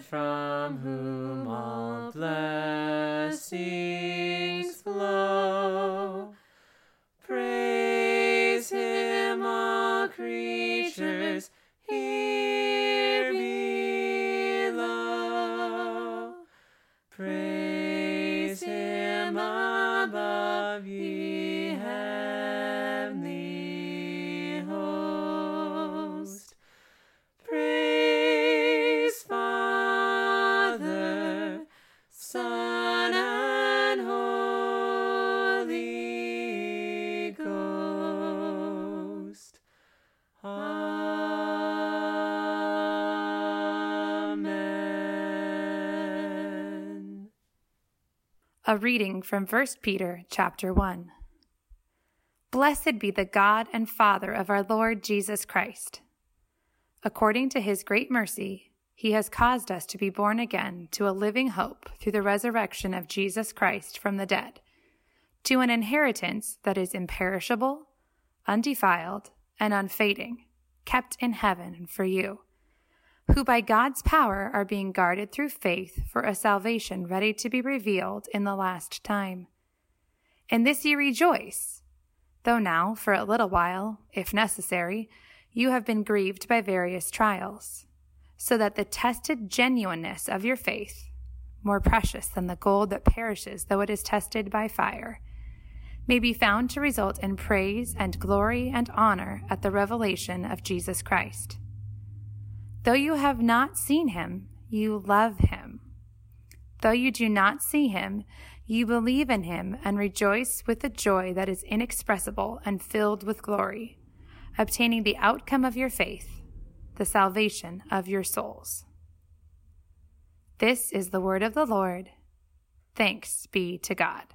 From whom all blessings A reading from 1 Peter chapter 1. Blessed be the God and Father of our Lord Jesus Christ. According to his great mercy, he has caused us to be born again to a living hope through the resurrection of Jesus Christ from the dead, to an inheritance that is imperishable, undefiled, and unfading, kept in heaven for you who by God's power are being guarded through faith for a salvation ready to be revealed in the last time. In this ye rejoice, though now, for a little while, if necessary, you have been grieved by various trials, so that the tested genuineness of your faith, more precious than the gold that perishes though it is tested by fire, may be found to result in praise and glory and honor at the revelation of Jesus Christ. Though you have not seen him, you love him. Though you do not see him, you believe in him and rejoice with a joy that is inexpressible and filled with glory, obtaining the outcome of your faith, the salvation of your souls. This is the word of the Lord. Thanks be to God.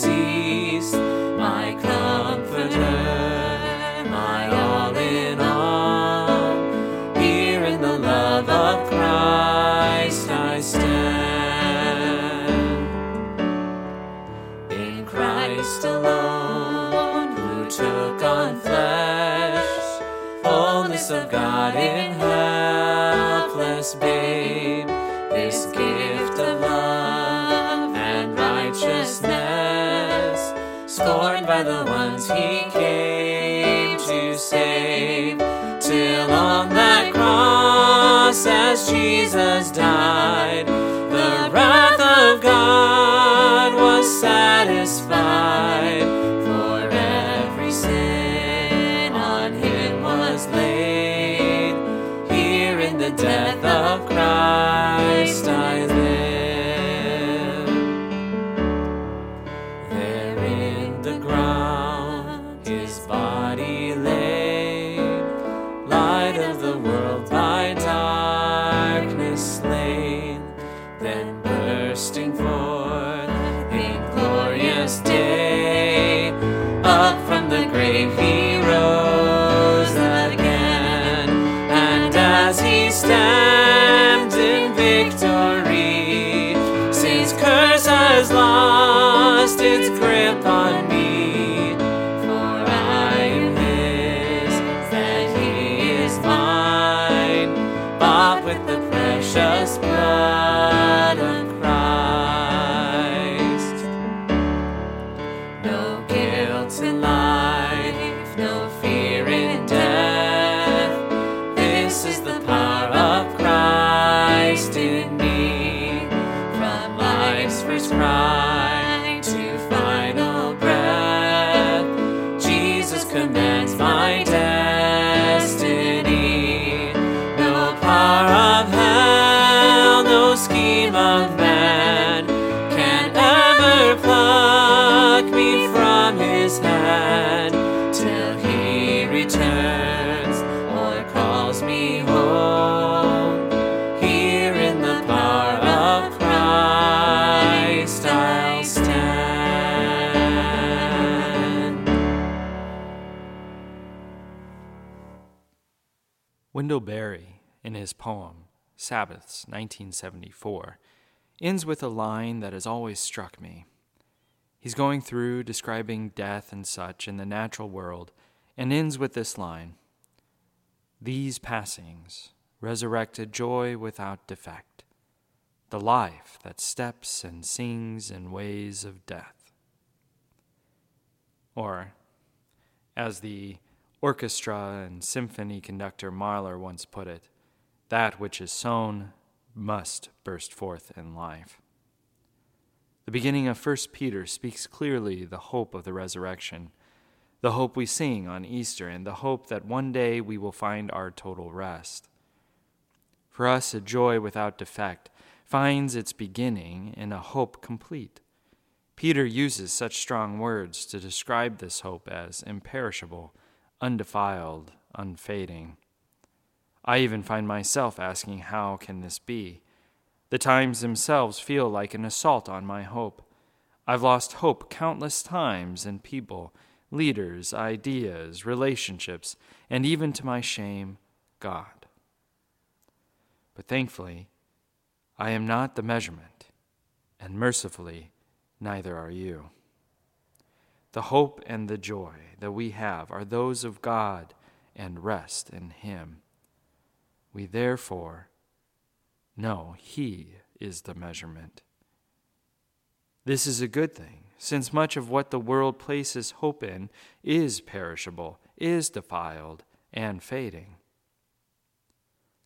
took on flesh, fullness of God in helpless babe, this gift of love and righteousness, scorned by the ones he came to save, till on that cross as Jesus died, death Wendell Berry, in his poem Sabbaths, 1974, ends with a line that has always struck me. He's going through describing death and such in the natural world and ends with this line These passings, resurrected joy without defect, the life that steps and sings in ways of death. Or, as the orchestra and symphony conductor Mahler once put it, that which is sown must burst forth in life. The beginning of 1 Peter speaks clearly the hope of the resurrection, the hope we sing on Easter, and the hope that one day we will find our total rest. For us, a joy without defect finds its beginning in a hope complete. Peter uses such strong words to describe this hope as imperishable, undefiled, unfading. I even find myself asking, How can this be? The times themselves feel like an assault on my hope. I've lost hope countless times in people, leaders, ideas, relationships, and even to my shame, God. But thankfully, I am not the measurement, and mercifully, neither are you. The hope and the joy that we have are those of God and rest in Him. We therefore know He is the measurement. This is a good thing, since much of what the world places hope in is perishable, is defiled, and fading.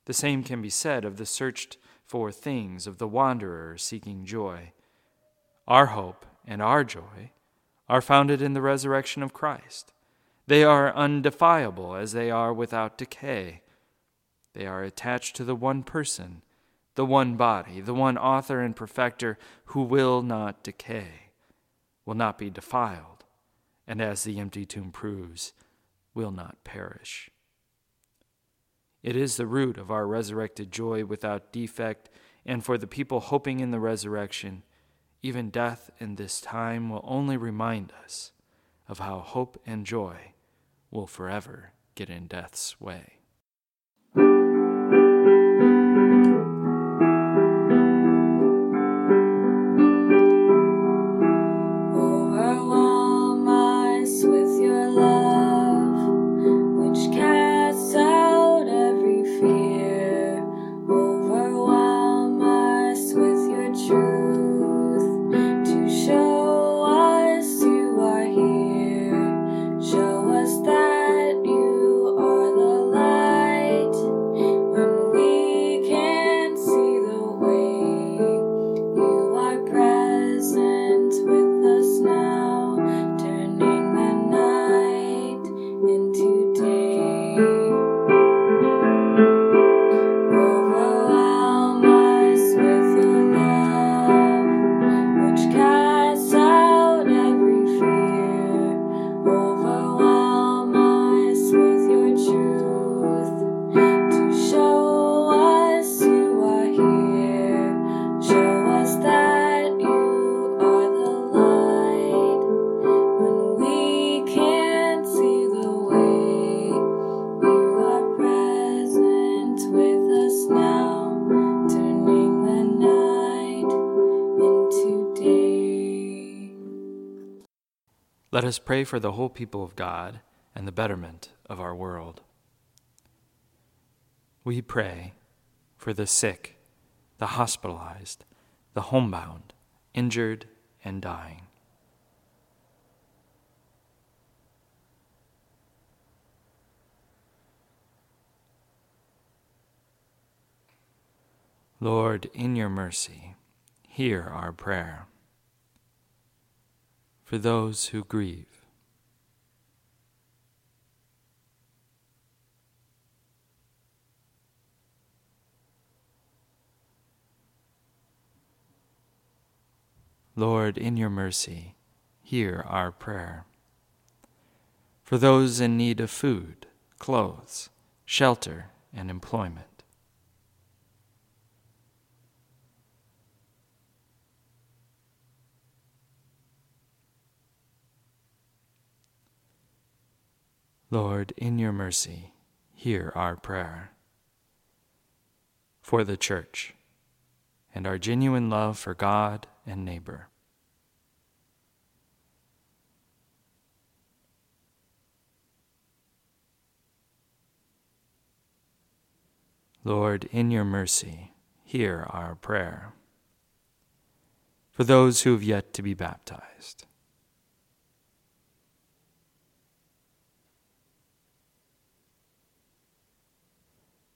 The same can be said of the searched for things of the wanderer seeking joy. Our hope and our joy are founded in the resurrection of Christ. They are undefiable as they are without decay. They are attached to the one person, the one body, the one author and perfecter who will not decay, will not be defiled, and as the empty tomb proves, will not perish. It is the root of our resurrected joy without defect, and for the people hoping in the resurrection, even death in this time will only remind us of how hope and joy will forever get in death's way. Let us pray for the whole people of God and the betterment of our world. We pray for the sick, the hospitalized, the homebound, injured, and dying. Lord, in your mercy, hear our prayer. For those who grieve, Lord, in your mercy, hear our prayer. For those in need of food, clothes, shelter, and employment. Lord, in your mercy, hear our prayer. For the Church and our genuine love for God and neighbor. Lord, in your mercy, hear our prayer. For those who have yet to be baptized.